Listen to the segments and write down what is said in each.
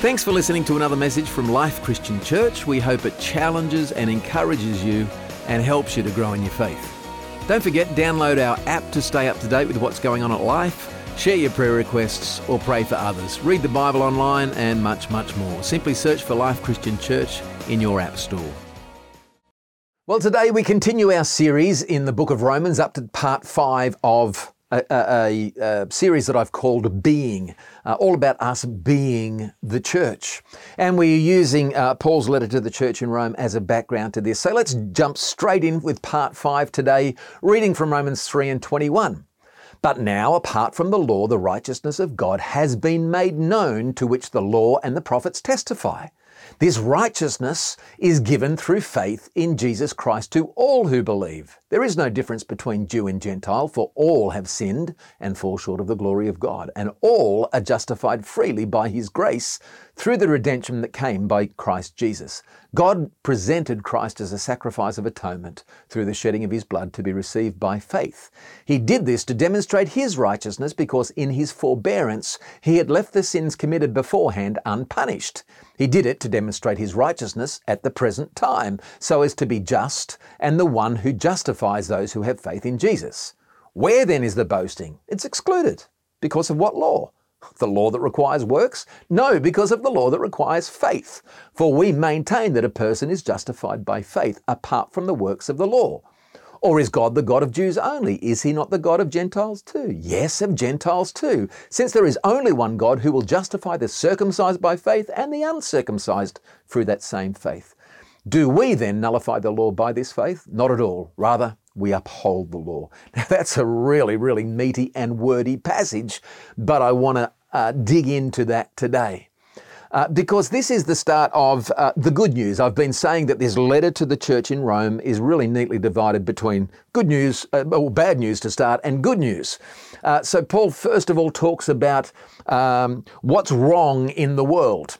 Thanks for listening to another message from Life Christian Church. We hope it challenges and encourages you and helps you to grow in your faith. Don't forget, download our app to stay up to date with what's going on at Life, share your prayer requests, or pray for others. Read the Bible online and much, much more. Simply search for Life Christian Church in your app store. Well, today we continue our series in the book of Romans up to part five of a, a, a, series that I've called Being, uh, all about us being the church. And we're using uh, Paul's letter to the church in Rome as a background to this. So let's jump straight in with part five today, reading from Romans 3 and 21. But now, apart from the law, the righteousness of God has been made known, to which the law and the prophets testify. This righteousness is given through faith in Jesus Christ to all who believe. There is no difference between Jew and Gentile, for all have sinned and fall short of the glory of God, and all are justified freely by His grace through the redemption that came by Christ Jesus. God presented Christ as a sacrifice of atonement through the shedding of his blood to be received by faith. He did this to demonstrate his righteousness because in his forbearance he had left the sins committed beforehand unpunished. He did it to demonstrate his righteousness at the present time, so as to be just and the one who justifies those who have faith in Jesus. Where then is the boasting? It's excluded. Because of what law? The law that requires works? No, because of the law that requires faith. For we maintain that a person is justified by faith apart from the works of the law. Or is God the God of Jews only? Is he not the God of Gentiles too? Yes, of Gentiles too, since there is only one God who will justify the circumcised by faith and the uncircumcised through that same faith. Do we then nullify the law by this faith? Not at all. Rather, we uphold the law. Now, that's a really, really meaty and wordy passage, but I want to uh, dig into that today. Uh, because this is the start of uh, the good news. I've been saying that this letter to the church in Rome is really neatly divided between good news, uh, or bad news to start, and good news. Uh, so, Paul first of all talks about um, what's wrong in the world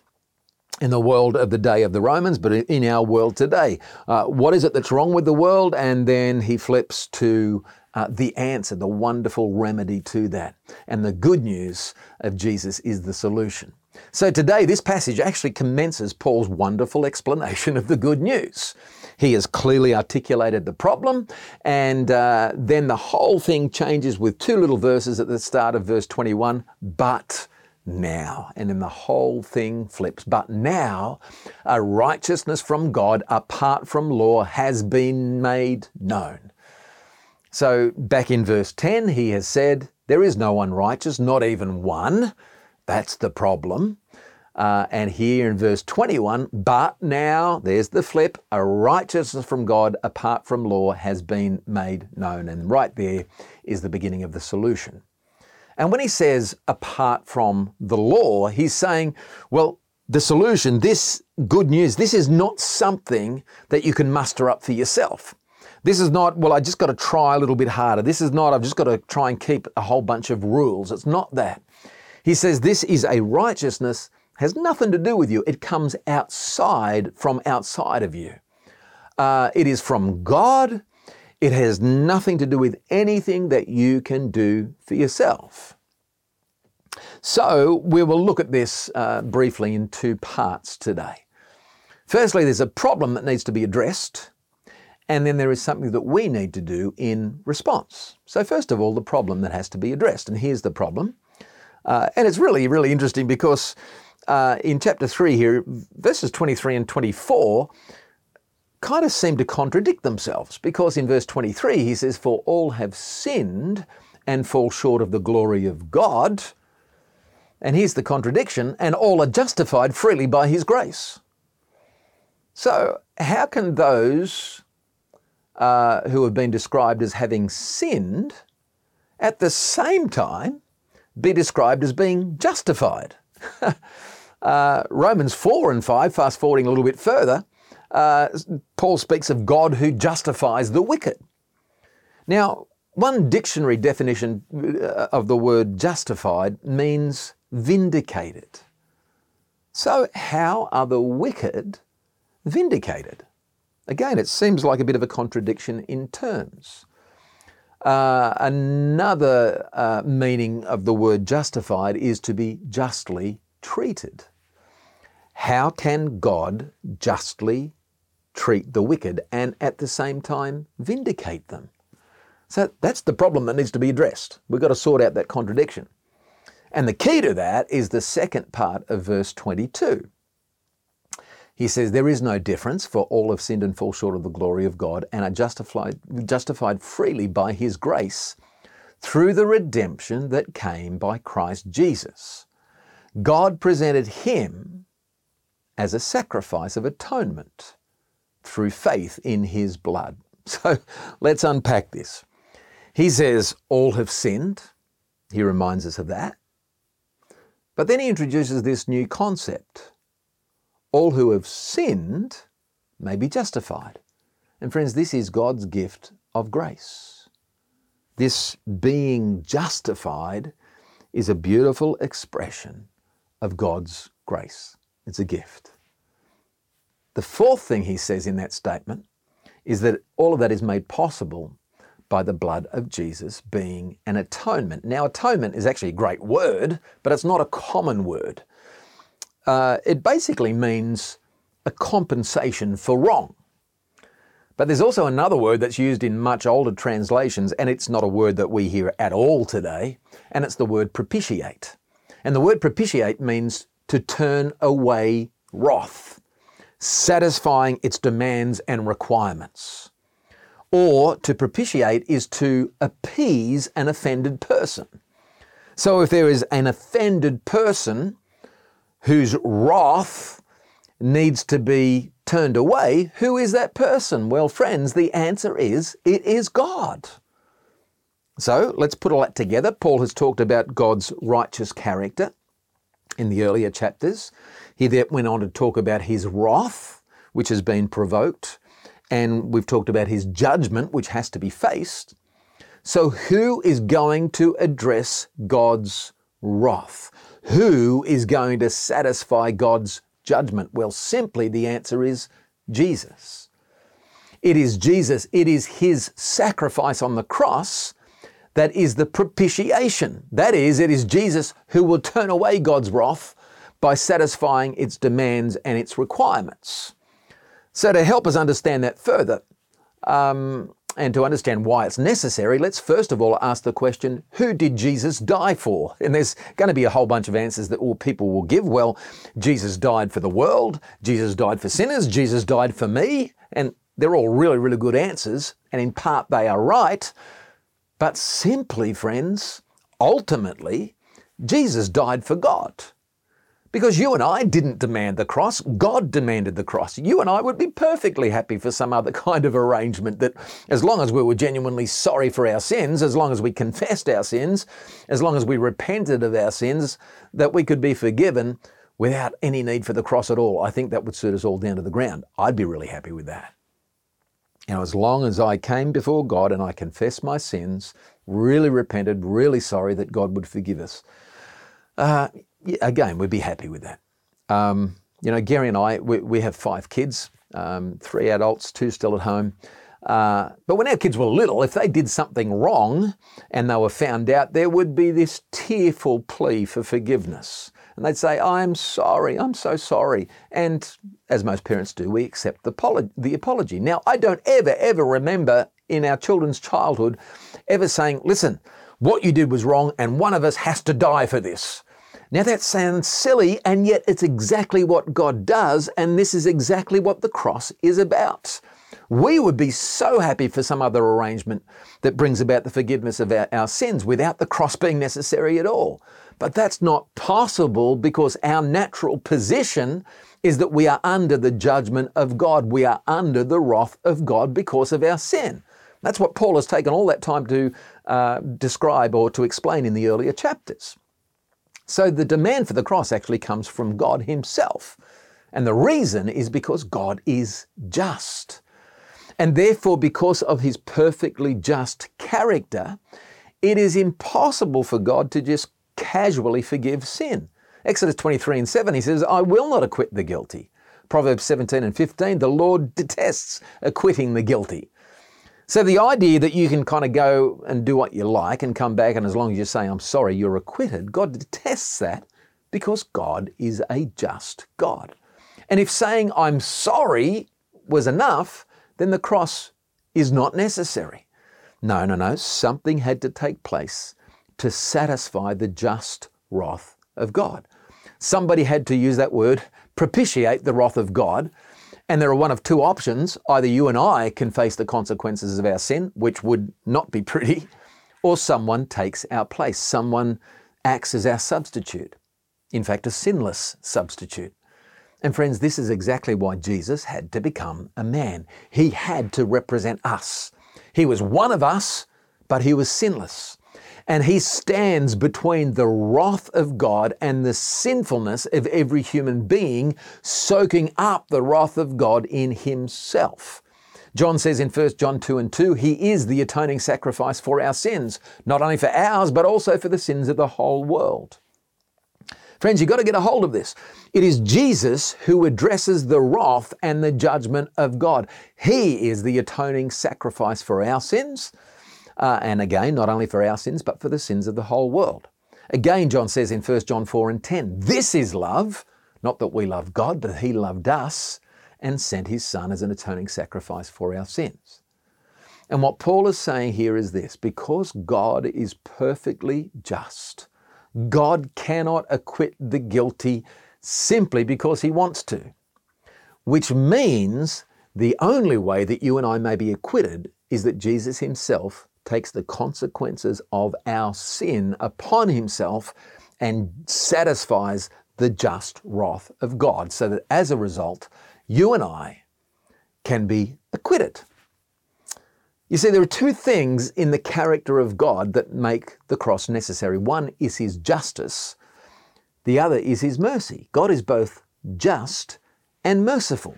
in the world of the day of the Romans, but in our world today. Uh, what is it that's wrong with the world? And then he flips to uh, the answer, the wonderful remedy to that. And the good news of Jesus is the solution. So today, this passage actually commences Paul's wonderful explanation of the good news. He has clearly articulated the problem, and uh, then the whole thing changes with two little verses at the start of verse 21 but now. And then the whole thing flips. But now, a righteousness from God apart from law has been made known. So, back in verse 10, he has said, There is no one righteous, not even one. That's the problem. Uh, and here in verse 21, but now, there's the flip, a righteousness from God apart from law has been made known. And right there is the beginning of the solution. And when he says apart from the law, he's saying, well, the solution, this good news, this is not something that you can muster up for yourself. This is not, well, I just got to try a little bit harder. This is not, I've just got to try and keep a whole bunch of rules. It's not that. He says this is a righteousness, has nothing to do with you. It comes outside from outside of you. Uh, it is from God. It has nothing to do with anything that you can do for yourself. So we will look at this uh, briefly in two parts today. Firstly, there's a problem that needs to be addressed, and then there is something that we need to do in response. So, first of all, the problem that has to be addressed, and here's the problem. Uh, and it's really, really interesting because uh, in chapter 3 here, verses 23 and 24 kind of seem to contradict themselves because in verse 23 he says, For all have sinned and fall short of the glory of God. And here's the contradiction and all are justified freely by his grace. So, how can those uh, who have been described as having sinned at the same time be described as being justified? uh, Romans 4 and 5, fast forwarding a little bit further, uh, Paul speaks of God who justifies the wicked. Now, one dictionary definition uh, of the word justified means vindicated. So, how are the wicked vindicated? Again, it seems like a bit of a contradiction in terms. Uh, another uh, meaning of the word justified is to be justly treated. how can God justly treat the wicked and at the same time vindicate them? So that's the problem that needs to be addressed. We've got to sort out that contradiction. And the key to that is the second part of verse 22. He says, There is no difference, for all have sinned and fall short of the glory of God and are justified, justified freely by His grace through the redemption that came by Christ Jesus. God presented Him as a sacrifice of atonement through faith in His blood. So let's unpack this. He says, All have sinned. He reminds us of that. But then he introduces this new concept all who have sinned may be justified. And friends, this is God's gift of grace. This being justified is a beautiful expression of God's grace. It's a gift. The fourth thing he says in that statement is that all of that is made possible by the blood of Jesus being an atonement. Now, atonement is actually a great word, but it's not a common word. Uh, it basically means a compensation for wrong. But there's also another word that's used in much older translations, and it's not a word that we hear at all today, and it's the word propitiate. And the word propitiate means to turn away wrath, satisfying its demands and requirements. Or to propitiate is to appease an offended person. So if there is an offended person whose wrath needs to be turned away, who is that person? Well, friends, the answer is it is God. So let's put all that together. Paul has talked about God's righteous character in the earlier chapters. He then went on to talk about his wrath, which has been provoked and we've talked about his judgment, which has to be faced. So, who is going to address God's wrath? Who is going to satisfy God's judgment? Well, simply the answer is Jesus. It is Jesus, it is his sacrifice on the cross that is the propitiation. That is, it is Jesus who will turn away God's wrath by satisfying its demands and its requirements. So, to help us understand that further, um, and to understand why it's necessary, let's first of all ask the question who did Jesus die for? And there's going to be a whole bunch of answers that all people will give. Well, Jesus died for the world, Jesus died for sinners, Jesus died for me, and they're all really, really good answers, and in part they are right. But simply, friends, ultimately, Jesus died for God. Because you and I didn't demand the cross, God demanded the cross. You and I would be perfectly happy for some other kind of arrangement that, as long as we were genuinely sorry for our sins, as long as we confessed our sins, as long as we repented of our sins, that we could be forgiven without any need for the cross at all. I think that would suit us all down to the ground. I'd be really happy with that. You know, as long as I came before God and I confessed my sins, really repented, really sorry that God would forgive us. Uh, again, we'd be happy with that. Um, you know, Gary and I, we, we have five kids, um, three adults, two still at home. Uh, but when our kids were little, if they did something wrong and they were found out, there would be this tearful plea for forgiveness. And they'd say, I'm sorry, I'm so sorry. And as most parents do, we accept the, the apology. Now, I don't ever, ever remember in our children's childhood ever saying, listen, what you did was wrong and one of us has to die for this. Now that sounds silly, and yet it's exactly what God does, and this is exactly what the cross is about. We would be so happy for some other arrangement that brings about the forgiveness of our, our, sins without the cross being necessary at all. But that's not possible because our natural position is that we are under the judgment of God. We are under the wrath of God because of our sin. That's what Paul has taken all that time to uh, describe or to explain in the earlier chapters. So the demand for the cross actually comes from God Himself. And the reason is because God is just. And therefore, because of His perfectly just character, it is impossible for God to just casually forgive sin. Exodus 23 and 7, He says, I will not acquit the guilty. Proverbs 17 and 15, the Lord detests acquitting the guilty. So the idea that you can kind of go and do what you like and come back, and as long as you say, I'm sorry, you're acquitted, God detests that because God is a just God. And if saying I'm sorry was enough, then the cross is not necessary. No, no, no. Something had to take place to satisfy the just wrath of God. Somebody had to use that word, propitiate the wrath of God. And there are one of two options. Either you and I can face the consequences of our sin, which would not be pretty, or someone takes our place. Someone acts as our substitute. In fact, a sinless substitute. And friends, this is exactly why Jesus had to become a man. He had to represent us. He was one of us, but he was sinless. And he stands between the wrath of God and the sinfulness of every human being, soaking up the wrath of God in himself. John says in 1 John 2 and 2, He is the atoning sacrifice for our sins, not only for ours, but also for the sins of the whole world. Friends, you've got to get a hold of this. It is Jesus who addresses the wrath and the judgment of God. He is the atoning sacrifice for our sins. Uh, and again, not only for our sins, but for the sins of the whole world. Again, John says in 1 John 4 and 10, This is love, not that we love God, but He loved us and sent His Son as an atoning sacrifice for our sins. And what Paul is saying here is this because God is perfectly just, God cannot acquit the guilty simply because he wants to. Which means the only way that you and I may be acquitted is that Jesus himself takes the consequences of our sin upon himself and satisfies the just wrath of God, so that as a result, you and I can be acquitted. You see, there are two things in the character of God that make the cross necessary. One is His justice, the other is His mercy. God is both just and merciful.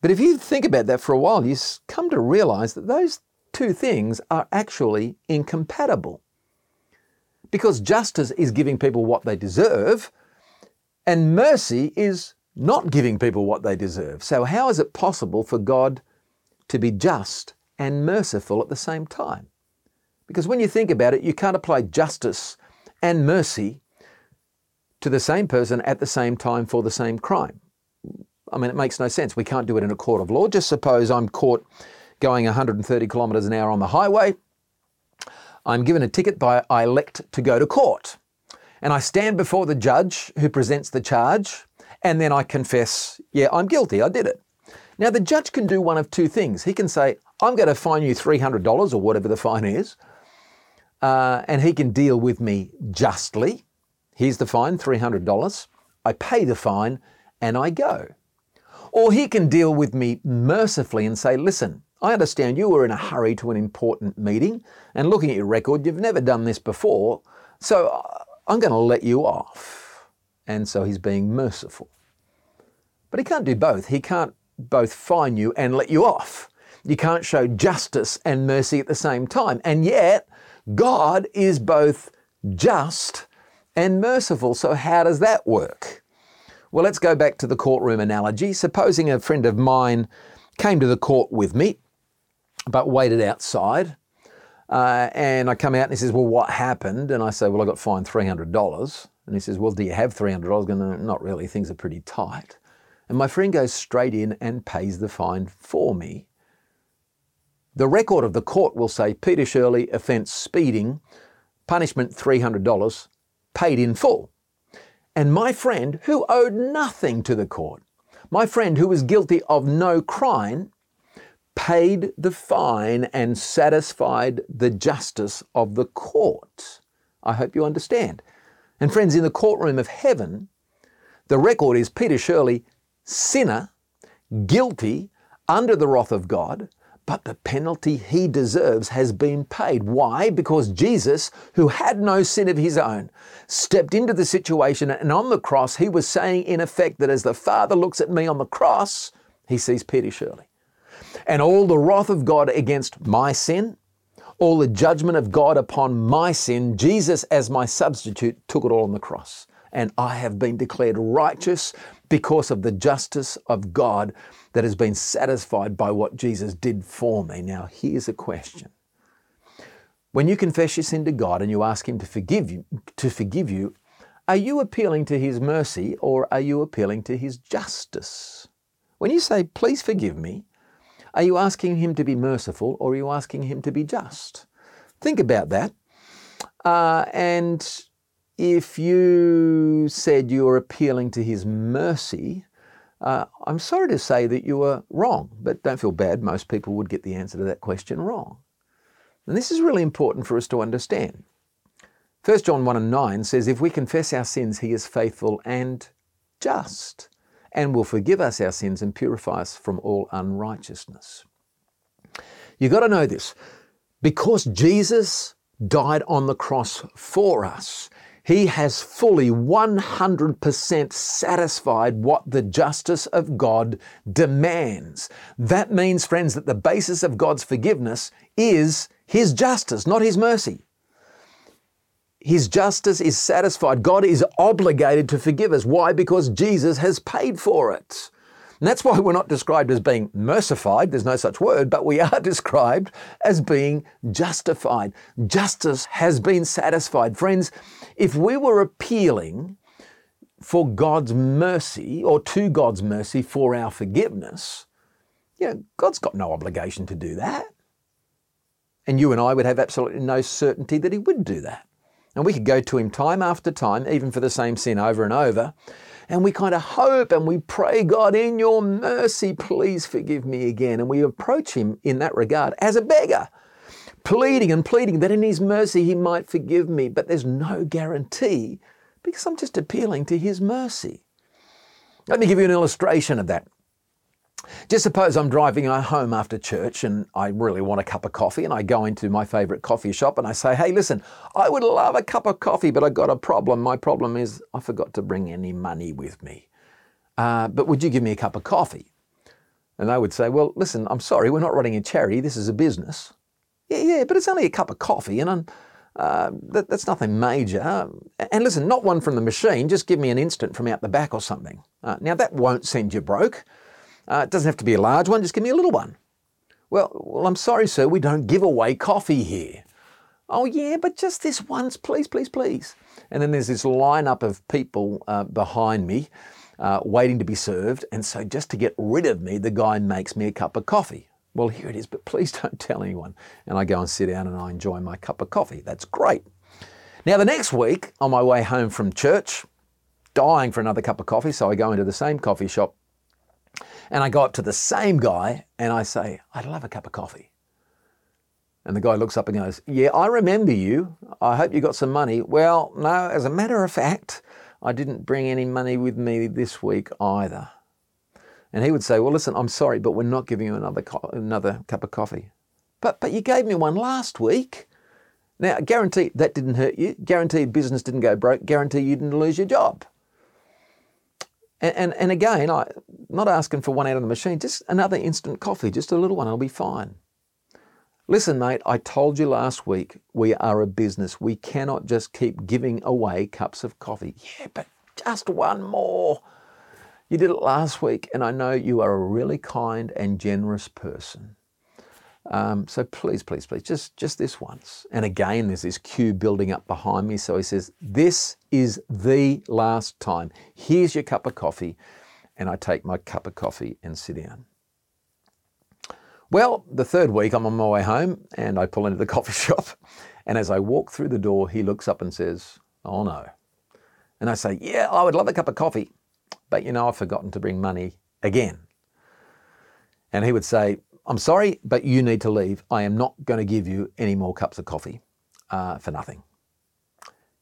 But if you think about that for a while, you come to realize that those two things are actually incompatible. Because justice is giving people what they deserve, and mercy is not giving people what they deserve. So, how is it possible for God to be just and merciful at the same time. Because when you think about it, you can't apply justice and mercy to the same person at the same time for the same crime. I mean, it makes no sense. We can't do it in a court of law. Just suppose I'm caught going 130 kilometres an hour on the highway. I'm given a ticket, but I elect to go to court. And I stand before the judge who presents the charge, and then I confess, yeah, I'm guilty, I did it. Now, the judge can do one of two things. He can say, I'm going to fine you $300 or whatever the fine is, uh, and he can deal with me justly. Here's the fine $300. I pay the fine and I go. Or he can deal with me mercifully and say, listen, I understand you were in a hurry to an important meeting, and looking at your record, you've never done this before, so uh, I'm going to let you off. And so he's being merciful. But he can't do both. He can't both fine you and let you off. You can't show justice and mercy at the same time. And yet, God is both just and merciful. So, how does that work? Well, let's go back to the courtroom analogy. Supposing a friend of mine came to the court with me, but waited outside, uh, and I come out and he says, Well, what happened? And I say, Well, I got fined $300. And he says, Well, do you have $300? Going, Not really, things are pretty tight. And my friend goes straight in and pays the fine for me. The record of the court will say Peter Shirley, offence speeding, punishment $300, paid in full. And my friend, who owed nothing to the court, my friend who was guilty of no crime, paid the fine and satisfied the justice of the court. I hope you understand. And friends, in the courtroom of heaven, the record is Peter Shirley sinner, guilty, under the wrath of God, but the penalty he deserves has been paid. Why? Because Jesus, who had no sin of his own, stepped into the situation and on the cross, he was saying, in effect, that as the Father looks at me on the cross, he sees Peter Shirley. And all the wrath of God against my sin, all the judgment of God upon my sin, Jesus as my substitute took it all on the cross. And I have been declared righteous because of the justice of God that has been satisfied by what Jesus did for me. Now, here's a question. When you confess your sin to God and you ask Him to forgive you, to forgive you, Are you appealing to his mercy or are you appealing to his justice? When you say, please forgive me, are you asking him to be merciful or are you asking him to be just? Think about that. Uh, and if you said you were appealing to his mercy, uh, I'm sorry to say that you were wrong, but don't feel bad. Most people would get the answer to that question wrong. And this is really important for us to understand. 1 John 1 and 9 says, If we confess our sins, he is faithful and just and will forgive us our sins and purify us from all unrighteousness. You've got to know this. Because Jesus died on the cross for us, he has fully 100% satisfied what the justice of God demands. That means, friends, that the basis of God's forgiveness is His justice, not His mercy. His justice is satisfied. God is obligated to forgive us. Why? Because Jesus has paid for it. And that's why we're not described as being mercified, there's no such word, but we are described as being justified. Justice has been satisfied. Friends, if we were appealing for God's mercy or to God's mercy for our forgiveness, know, God's got no obligation to do that. And you and I would have absolutely no certainty that He would do that. And we could go to him time after time, even for the same sin over and over. And we kind of hope and we pray, God, in your mercy, please forgive me again. And we approach him in that regard as a beggar, pleading and pleading that in his mercy he might forgive me. But there's no guarantee because I'm just appealing to his mercy. Let me give you an illustration of that. Just suppose I'm driving home after church and I really want a cup of coffee and I go into my favourite coffee shop and I say, hey, listen, I would love a cup of coffee, but I've got a problem. My problem is I forgot to bring any money with me. Uh, but would you give me a cup of coffee? And they would say, well, listen, I'm sorry, we're not running a charity. This is a business. Yeah, yeah, but it's only a cup of coffee and uh, that, that's nothing major. And listen, not one from the machine, just give me an instant from out the back or something. Uh, now, that won't send you broke. Uh, it doesn't have to be a large one, just give me a little one. Well, well, I'm sorry, sir, we don't give away coffee here. Oh, yeah, but just this once, please, please, please. And then there's this lineup of people uh, behind me uh, waiting to be served. And so, just to get rid of me, the guy makes me a cup of coffee. Well, here it is, but please don't tell anyone. And I go and sit down and I enjoy my cup of coffee. That's great. Now, the next week, on my way home from church, dying for another cup of coffee, so I go into the same coffee shop and I go up to the same guy and I say, I'd love a cup of coffee. And the guy looks up and goes, Yeah, I remember you. I hope you got some money. Well, no, as a matter of fact, I didn't bring any money with me this week either. And he would say, Well, listen, I'm sorry, but we're not giving you another, co- another cup of coffee. But, but you gave me one last week. Now, guarantee that didn't hurt you. Guarantee business didn't go broke. Guarantee you didn't lose your job. And, and, and again, I, not asking for one out of the machine, just another instant coffee, just a little one, I'll be fine. Listen, mate, I told you last week we are a business. We cannot just keep giving away cups of coffee. Yeah, but just one more. You did it last week, and I know you are a really kind and generous person. Um, so please, please, please, just just this once. And again, there's this queue building up behind me. So he says, "This is the last time. Here's your cup of coffee." And I take my cup of coffee and sit down. Well, the third week, I'm on my way home and I pull into the coffee shop. And as I walk through the door, he looks up and says, "Oh no." And I say, "Yeah, I would love a cup of coffee, but you know, I've forgotten to bring money again." And he would say, I'm sorry, but you need to leave. I am not going to give you any more cups of coffee uh, for nothing.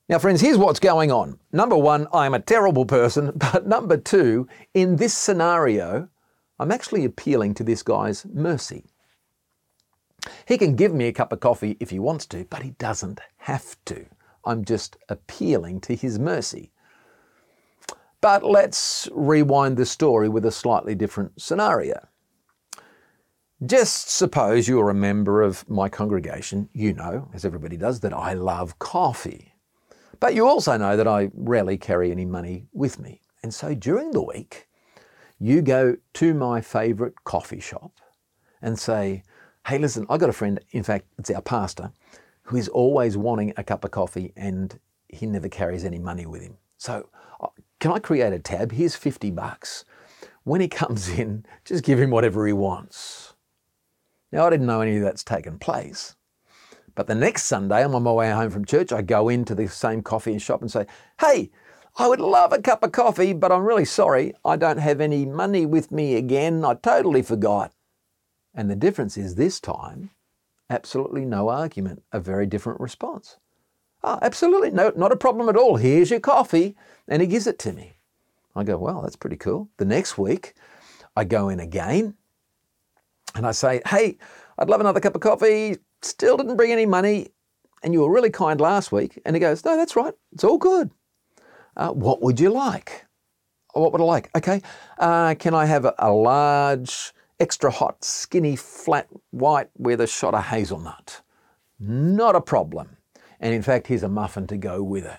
Now, friends, here's what's going on. Number one, I'm a terrible person. But number two, in this scenario, I'm actually appealing to this guy's mercy. He can give me a cup of coffee if he wants to, but he doesn't have to. I'm just appealing to his mercy. But let's rewind the story with a slightly different scenario. Just suppose you're a member of my congregation. You know, as everybody does, that I love coffee. But you also know that I rarely carry any money with me. And so during the week, you go to my favourite coffee shop and say, Hey, listen, I've got a friend, in fact, it's our pastor, who is always wanting a cup of coffee and he never carries any money with him. So, uh, can I create a tab? Here's 50 bucks. When he comes in, just give him whatever he wants. Now, I didn't know any of that's taken place. But the next Sunday, I'm on my way home from church, I go into the same coffee shop and say, Hey, I would love a cup of coffee, but I'm really sorry, I don't have any money with me again. I totally forgot. And the difference is this time, absolutely no argument, a very different response. Oh, absolutely, no, not a problem at all. Here's your coffee. And he gives it to me. I go, well, that's pretty cool. The next week, I go in again and I say, hey, I'd love another cup of coffee. Still didn't bring any money. And you were really kind last week. And he goes, no, that's right. It's all good. Uh, what would you like? What would I like? Okay, uh, can I have a, a, large, extra hot, skinny, flat white with a shot of hazelnut? Not a problem. And in fact, here's a muffin to go with it.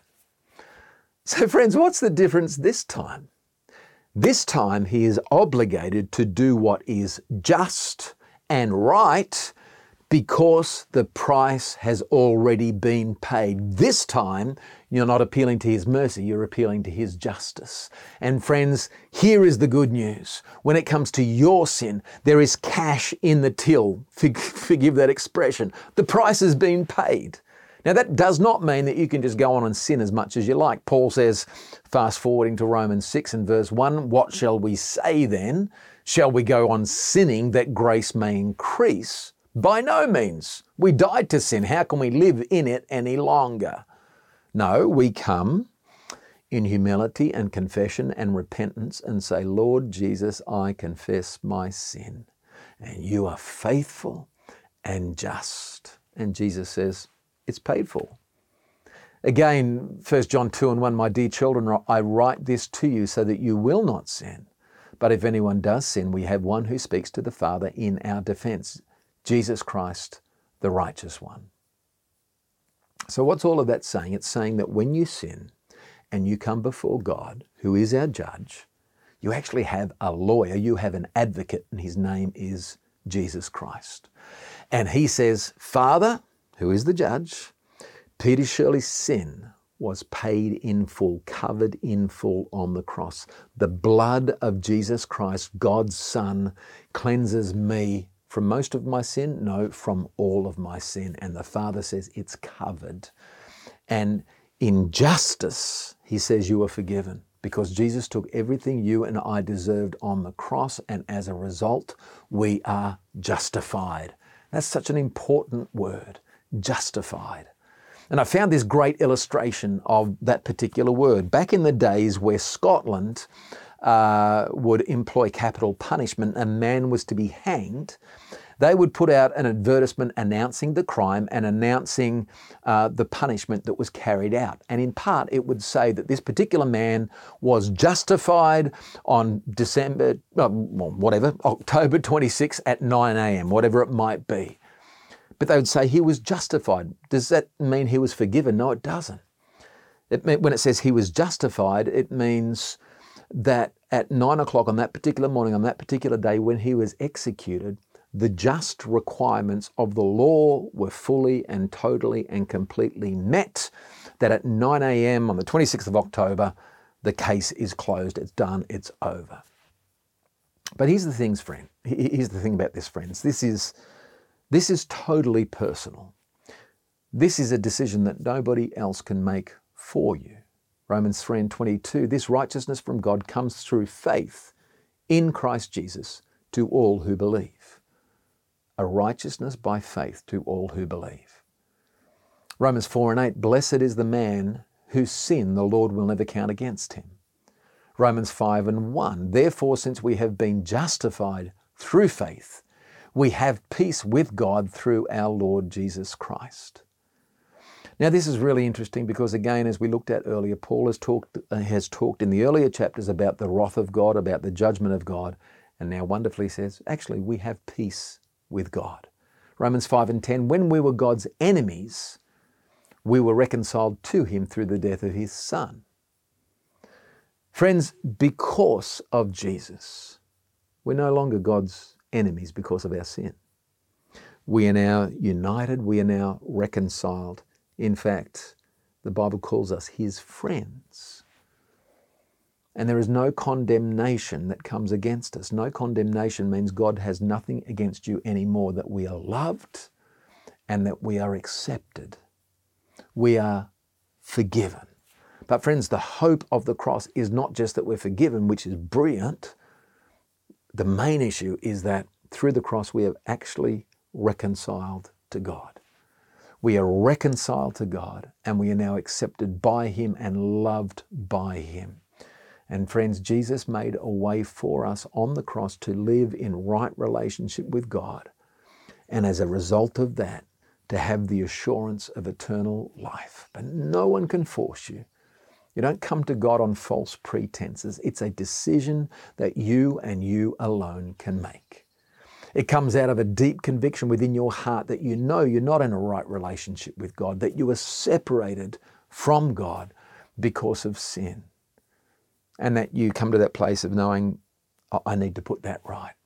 So, friends, what's the difference this time? This time he is obligated to do what is just and right because the price has already been paid. This time, you're not appealing to his mercy, you're appealing to his justice. And friends, here is the good news. When it comes to your sin, there is cash in the till. Forgive that expression. The price has been paid. Now, that does not mean that you can just go on and sin as much as you like. Paul says, fast forwarding to Romans 6 and verse 1, what shall we say then? Shall we go on sinning that grace may increase? By no means. We died to sin. How can we live in it any longer? No, we come in humility and confession and repentance and say, Lord Jesus, I confess my sin. And you are faithful and just. And Jesus says, it's paid for. Again, 1 John 2 and 1, my dear children, I write this to you so that you will not sin. But if anyone does sin, we have one who speaks to the Father in our defense. Jesus Christ, the righteous one. So, what's all of that saying? It's saying that when you sin and you come before God, who is our judge, you actually have a lawyer, you have an advocate, and his name is Jesus Christ. And he says, Father, who is the judge, Peter Shirley's sin was paid in full, covered in full on the cross. The blood of Jesus Christ, God's Son, cleanses me from most of my sin? No, from all of my sin. And the Father says, It's covered. And in justice, He says, You are forgiven because Jesus took everything you and I deserved on the cross, and as a result, we are justified. That's such an important word justified. And I found this great illustration of that particular word. Back in the days where Scotland uh, would employ capital punishment, a man was to be hanged, they would put out an advertisement announcing the crime and announcing uh, the punishment that was carried out. And in part, it would say that this particular man was justified on December, uh, whatever, October 26 at 9 a.m., whatever it might be. But they would say he was justified. Does that mean he was forgiven? No, it doesn't. It, when it says he was justified, it means that at nine o'clock on that particular morning, on that particular day, when he was executed, the just requirements of the law were fully and totally and completely met. That at 9 a.m. on the 26th of October, the case is closed, it's done, it's over. But here's the things, friend. Here's the thing about this, friends. This is, this is totally personal. This is a decision that nobody else can make for you. Romans 3 and 22, this righteousness from God comes through faith in Christ Jesus to all who believe. A righteousness by faith to all who believe. Romans 4 and 8, blessed is the man whose sin the Lord will never count against him. Romans 5 and 1, therefore, since we have been justified through faith, we have peace with God through our Lord Jesus Christ. Now, this is really interesting because, again, as we looked at earlier, Paul has talked, uh, has talked in the earlier chapters about the wrath of God, about the judgment of God, and now wonderfully says, actually, we have peace with God. Romans 5 and 10 when we were God's enemies, we were reconciled to him through the death of his Son. Friends, because of Jesus, we're no longer God's enemies because of our sin. We are now united, we are now reconciled in fact, the Bible calls us his friends. And there is no condemnation that comes against us. No condemnation means God has nothing against you anymore, that we are loved and that we are accepted. We are forgiven. But, friends, the hope of the cross is not just that we're forgiven, which is brilliant. The main issue is that through the cross we have actually reconciled to God. We are reconciled to God and we are now accepted by Him and loved by Him. And friends, Jesus made a way for us on the cross to live in right relationship with God. And as a result of that, to have the assurance of eternal life. But no one can force you. You don't come to God on false pretenses. It's a decision that you and you alone can make. It comes out of a deep conviction within your heart that you know you're not in a right relationship with God, that you are separated from God because of sin. And that you come to that place of knowing, I need to put that right.